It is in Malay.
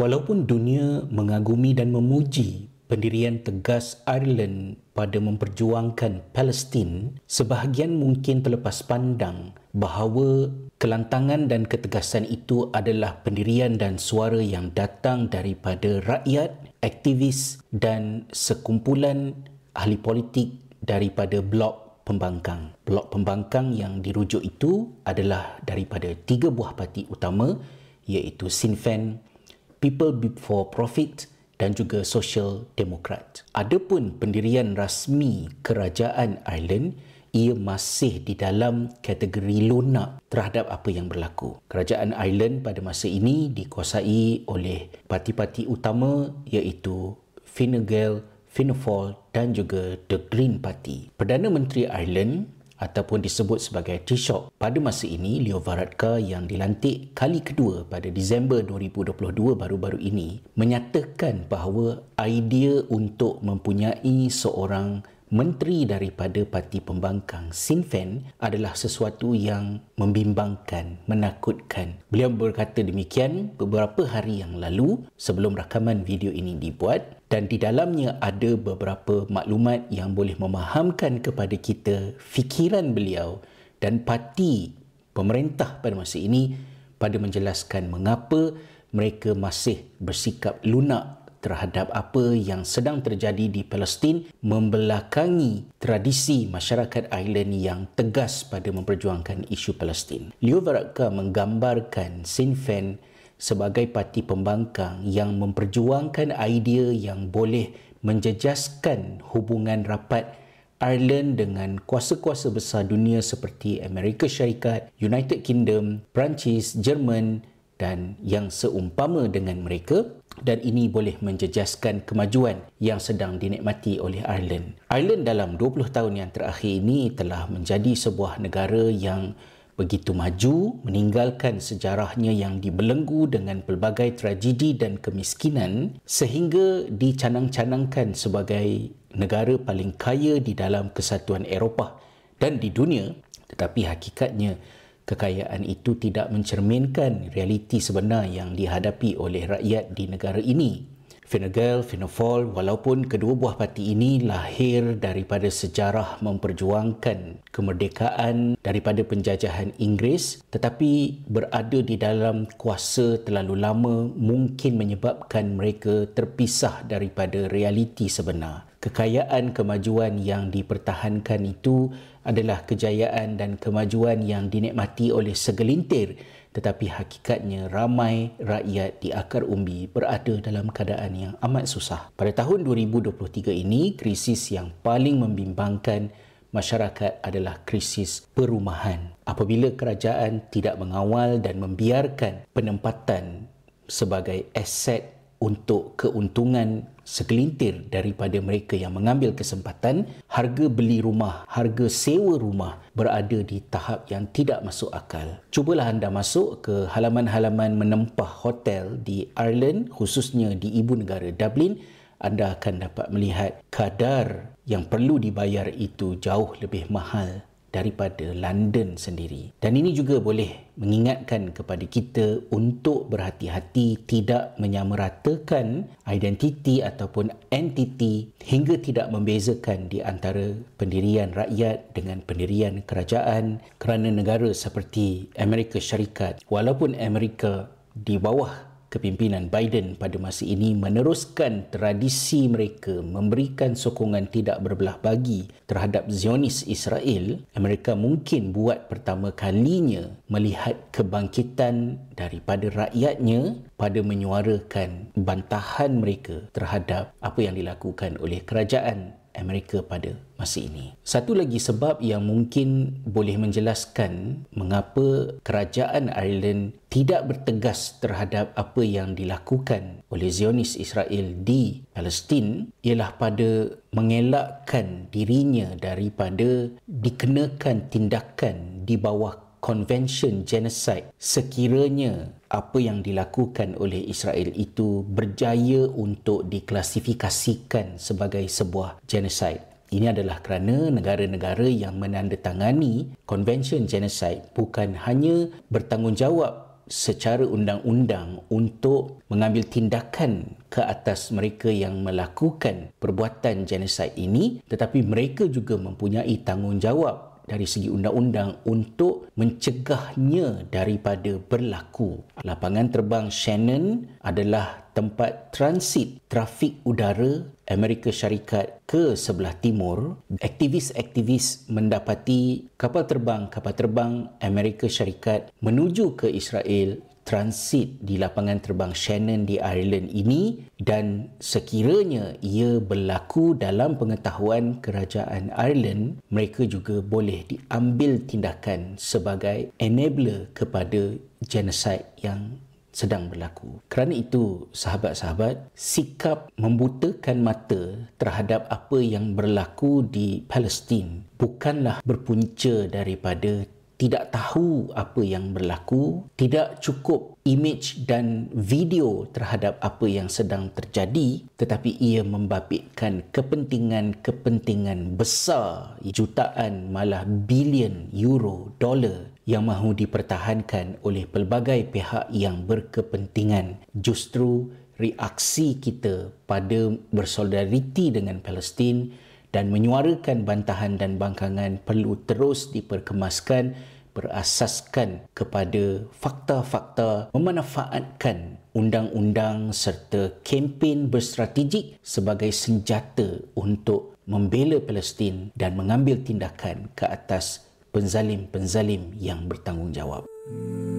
Walaupun dunia mengagumi dan memuji pendirian tegas Ireland pada memperjuangkan Palestin, sebahagian mungkin terlepas pandang bahawa kelantangan dan ketegasan itu adalah pendirian dan suara yang datang daripada rakyat, aktivis dan sekumpulan ahli politik daripada blok pembangkang. Blok pembangkang yang dirujuk itu adalah daripada tiga buah parti utama iaitu Sinn Féin, People Before Profit dan juga Social Democrat. Adapun pendirian rasmi kerajaan Ireland, ia masih di dalam kategori lunak terhadap apa yang berlaku. Kerajaan Ireland pada masa ini dikuasai oleh parti-parti utama iaitu Fine Gael, Fianna Fáil dan juga The Green Party. Perdana Menteri Ireland ataupun disebut sebagai Taoiseach. Pada masa ini, Leo Varadkar yang dilantik kali kedua pada Disember 2022 baru-baru ini menyatakan bahawa idea untuk mempunyai seorang menteri daripada parti pembangkang Sinn Féin adalah sesuatu yang membimbangkan, menakutkan. Beliau berkata demikian beberapa hari yang lalu sebelum rakaman video ini dibuat dan di dalamnya ada beberapa maklumat yang boleh memahamkan kepada kita fikiran beliau dan parti pemerintah pada masa ini pada menjelaskan mengapa mereka masih bersikap lunak terhadap apa yang sedang terjadi di Palestin membelakangi tradisi masyarakat Ireland yang tegas pada memperjuangkan isu Palestin. Leo Varadkar menggambarkan Sinn Féin sebagai parti pembangkang yang memperjuangkan idea yang boleh menjejaskan hubungan rapat Ireland dengan kuasa-kuasa besar dunia seperti Amerika Syarikat, United Kingdom, Perancis, Jerman dan yang seumpama dengan mereka dan ini boleh menjejaskan kemajuan yang sedang dinikmati oleh Ireland. Ireland dalam 20 tahun yang terakhir ini telah menjadi sebuah negara yang begitu maju meninggalkan sejarahnya yang dibelenggu dengan pelbagai tragedi dan kemiskinan sehingga dicanang-canangkan sebagai negara paling kaya di dalam kesatuan Eropah dan di dunia tetapi hakikatnya kekayaan itu tidak mencerminkan realiti sebenar yang dihadapi oleh rakyat di negara ini. Fine Gael, Fianna Fáil, walaupun kedua buah parti ini lahir daripada sejarah memperjuangkan kemerdekaan daripada penjajahan Inggeris tetapi berada di dalam kuasa terlalu lama mungkin menyebabkan mereka terpisah daripada realiti sebenar. Kekayaan kemajuan yang dipertahankan itu adalah kejayaan dan kemajuan yang dinikmati oleh segelintir tetapi hakikatnya ramai rakyat di akar umbi berada dalam keadaan yang amat susah. Pada tahun 2023 ini, krisis yang paling membimbangkan masyarakat adalah krisis perumahan. Apabila kerajaan tidak mengawal dan membiarkan penempatan sebagai aset untuk keuntungan segelintir daripada mereka yang mengambil kesempatan, harga beli rumah, harga sewa rumah berada di tahap yang tidak masuk akal. Cubalah anda masuk ke halaman-halaman menempah hotel di Ireland, khususnya di ibu negara Dublin, anda akan dapat melihat kadar yang perlu dibayar itu jauh lebih mahal daripada London sendiri. Dan ini juga boleh mengingatkan kepada kita untuk berhati-hati tidak menyamaratakan identiti ataupun entiti hingga tidak membezakan di antara pendirian rakyat dengan pendirian kerajaan kerana negara seperti Amerika Syarikat walaupun Amerika di bawah kepimpinan Biden pada masa ini meneruskan tradisi mereka memberikan sokongan tidak berbelah bagi terhadap Zionis Israel, Amerika mungkin buat pertama kalinya melihat kebangkitan daripada rakyatnya pada menyuarakan bantahan mereka terhadap apa yang dilakukan oleh kerajaan Amerika pada masa ini. Satu lagi sebab yang mungkin boleh menjelaskan mengapa kerajaan Ireland tidak bertegas terhadap apa yang dilakukan oleh Zionis Israel di Palestin ialah pada mengelakkan dirinya daripada dikenakan tindakan di bawah Convention Genocide sekiranya apa yang dilakukan oleh Israel itu berjaya untuk diklasifikasikan sebagai sebuah genocide. Ini adalah kerana negara-negara yang menandatangani Convention Genocide bukan hanya bertanggungjawab secara undang-undang untuk mengambil tindakan ke atas mereka yang melakukan perbuatan genosid ini tetapi mereka juga mempunyai tanggungjawab dari segi undang-undang untuk mencegahnya daripada berlaku. Lapangan terbang Shannon adalah tempat transit trafik udara Amerika Syarikat ke sebelah timur. Aktivis-aktivis mendapati kapal terbang-kapal terbang Amerika Syarikat menuju ke Israel transit di lapangan terbang Shannon di Ireland ini dan sekiranya ia berlaku dalam pengetahuan kerajaan Ireland mereka juga boleh diambil tindakan sebagai enabler kepada genocide yang sedang berlaku. Kerana itu, sahabat-sahabat, sikap membutakan mata terhadap apa yang berlaku di Palestin bukanlah berpunca daripada tidak tahu apa yang berlaku, tidak cukup image dan video terhadap apa yang sedang terjadi, tetapi ia membabitkan kepentingan-kepentingan besar, jutaan malah bilion euro, dolar yang mahu dipertahankan oleh pelbagai pihak yang berkepentingan. Justru reaksi kita pada bersolidariti dengan Palestin dan menyuarakan bantahan dan bangkangan perlu terus diperkemaskan berasaskan kepada fakta-fakta memanfaatkan undang-undang serta kempen berstrategik sebagai senjata untuk membela Palestin dan mengambil tindakan ke atas penzalim-penzalim yang bertanggungjawab. Hmm.